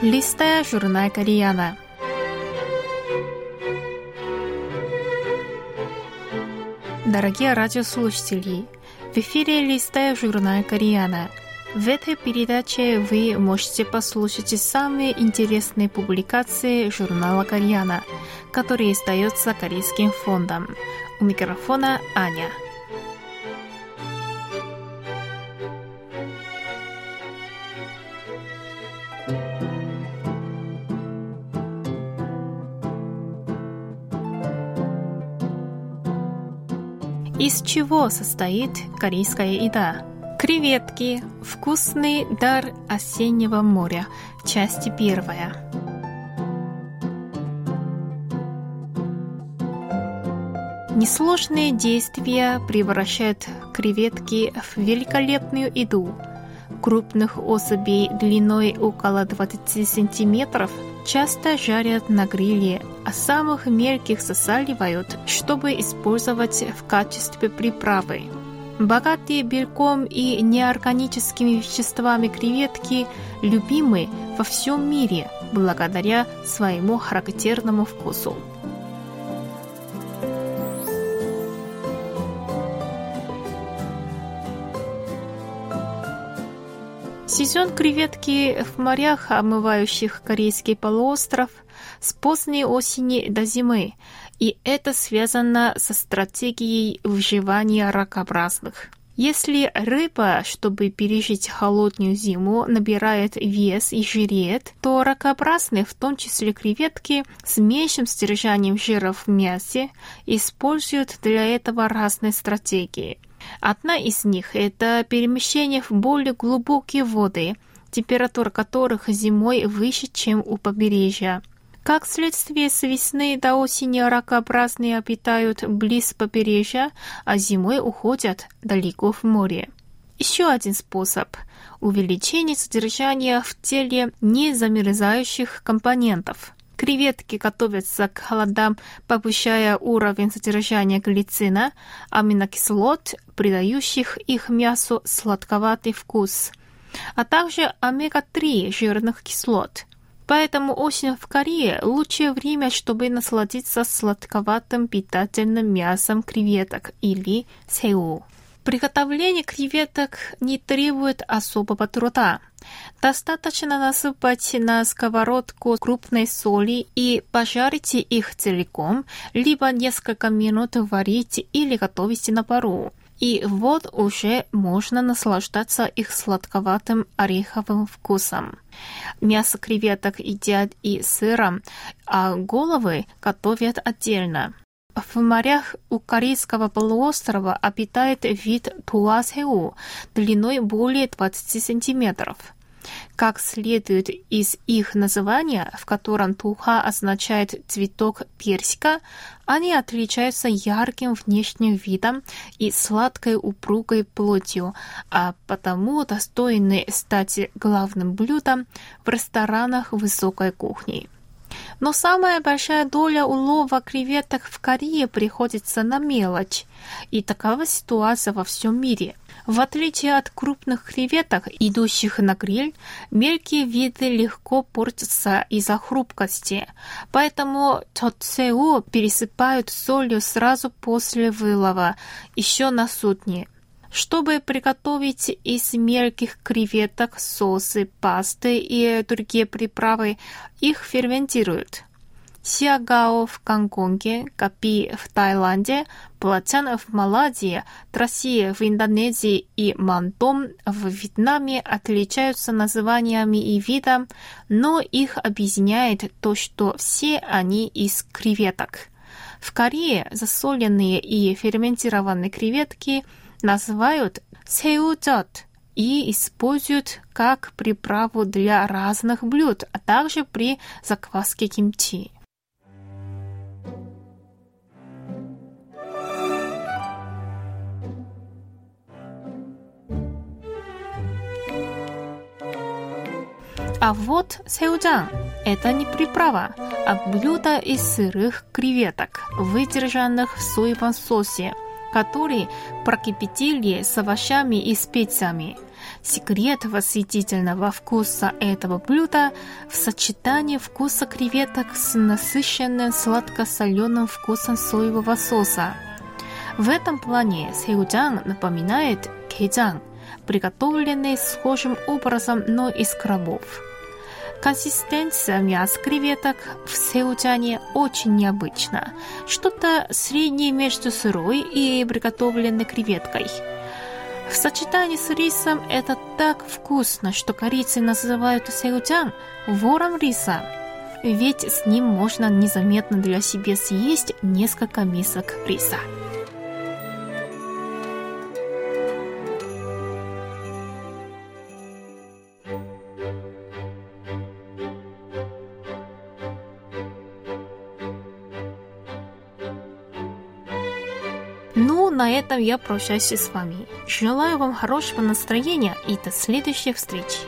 Листая журнал Koreana. Дорогие радиослушатели, в эфире «Листая журнал Koreana». В этой передаче вы можете послушать самые интересные публикации журнала «Koreana», который издается Корейским фондом. У микрофона Аня. Из чего состоит корейская еда? Креветки – вкусный дар осеннего моря. Часть первая. Несложные действия превращают креветки в великолепную еду. Крупных особей длиной около 20 сантиметров часто жарят на гриле, а самых мелких засаливают, чтобы использовать в качестве приправы. Богатые белком и неорганическими веществами креветки любимы во всем мире благодаря своему характерному вкусу. Сезон креветки в морях, омывающих Корейский полуостров, с поздней осени до зимы, и это связано со стратегией выживания ракообразных. Если рыба, чтобы пережить холодную зиму, набирает вес и жиреет, то ракообразные, в том числе креветки, с меньшим содержанием жиров в мясе, используют для этого разные стратегии. Одна из них – это перемещение в более глубокие воды, температура которых зимой выше, чем у побережья. Как следствие, с весны до осени ракообразные обитают близ побережья, а зимой уходят далеко в море. Еще один способ – увеличение содержания в теле незамерзающих компонентов. Креветки готовятся к холодам, повышая уровень содержания глицина, аминокислот, придающих их мясу сладковатый вкус, а также омега-3 жирных кислот – Поэтому осень в Корее – лучшее время, чтобы насладиться сладковатым питательным мясом креветок или сеу. Приготовление креветок не требует особого труда. Достаточно насыпать на сковородку крупной соли и пожарить их целиком, либо несколько минут варить или готовить на пару. И вот уже можно наслаждаться их сладковатым ореховым вкусом. Мясо креветок едят и сыром, а головы готовят отдельно. В морях у Корейского полуострова обитает вид туасеу длиной более 20 сантиметров. Как следует из их названия, в котором туха означает цветок персика, они отличаются ярким внешним видом и сладкой упругой плотью, а потому достойны стать главным блюдом в ресторанах высокой кухни. Но самая большая доля улова креветок в Корее приходится на мелочь, и такова ситуация во всем мире – в отличие от крупных креветок, идущих на гриль, мелкие виды легко портятся из-за хрупкости, поэтому тотсеу пересыпают солью сразу после вылова, еще на сутни. Чтобы приготовить из мелких креветок соусы, пасты и другие приправы, их ферментируют. Сиагао в Гонконге, Капи в Таиланде, Платян в Малайзии, Траси в Индонезии и Мантом в Вьетнаме отличаются названиями и видом, но их объединяет то, что все они из креветок. В Корее засоленные и ферментированные креветки называют сеуджот и используют как приправу для разных блюд, а также при закваске кимчи. А вот сеуджан – это не приправа, а блюдо из сырых креветок, выдержанных в соевом соусе, который прокипятили с овощами и специями. Секрет восхитительного вкуса этого блюда в сочетании вкуса креветок с насыщенным сладко-соленым вкусом соевого соуса. В этом плане сэуджан напоминает кейджан, приготовленный схожим образом, но из крабов. Консистенция мяса креветок в сэуджане очень необычна. Что-то среднее между сырой и приготовленной креветкой – в сочетании с рисом это так вкусно, что корейцы называют сэуджан вором риса. Ведь с ним можно незаметно для себя съесть несколько мисок риса. На этом я прощаюсь с вами. Желаю вам хорошего настроения и до следующих встреч.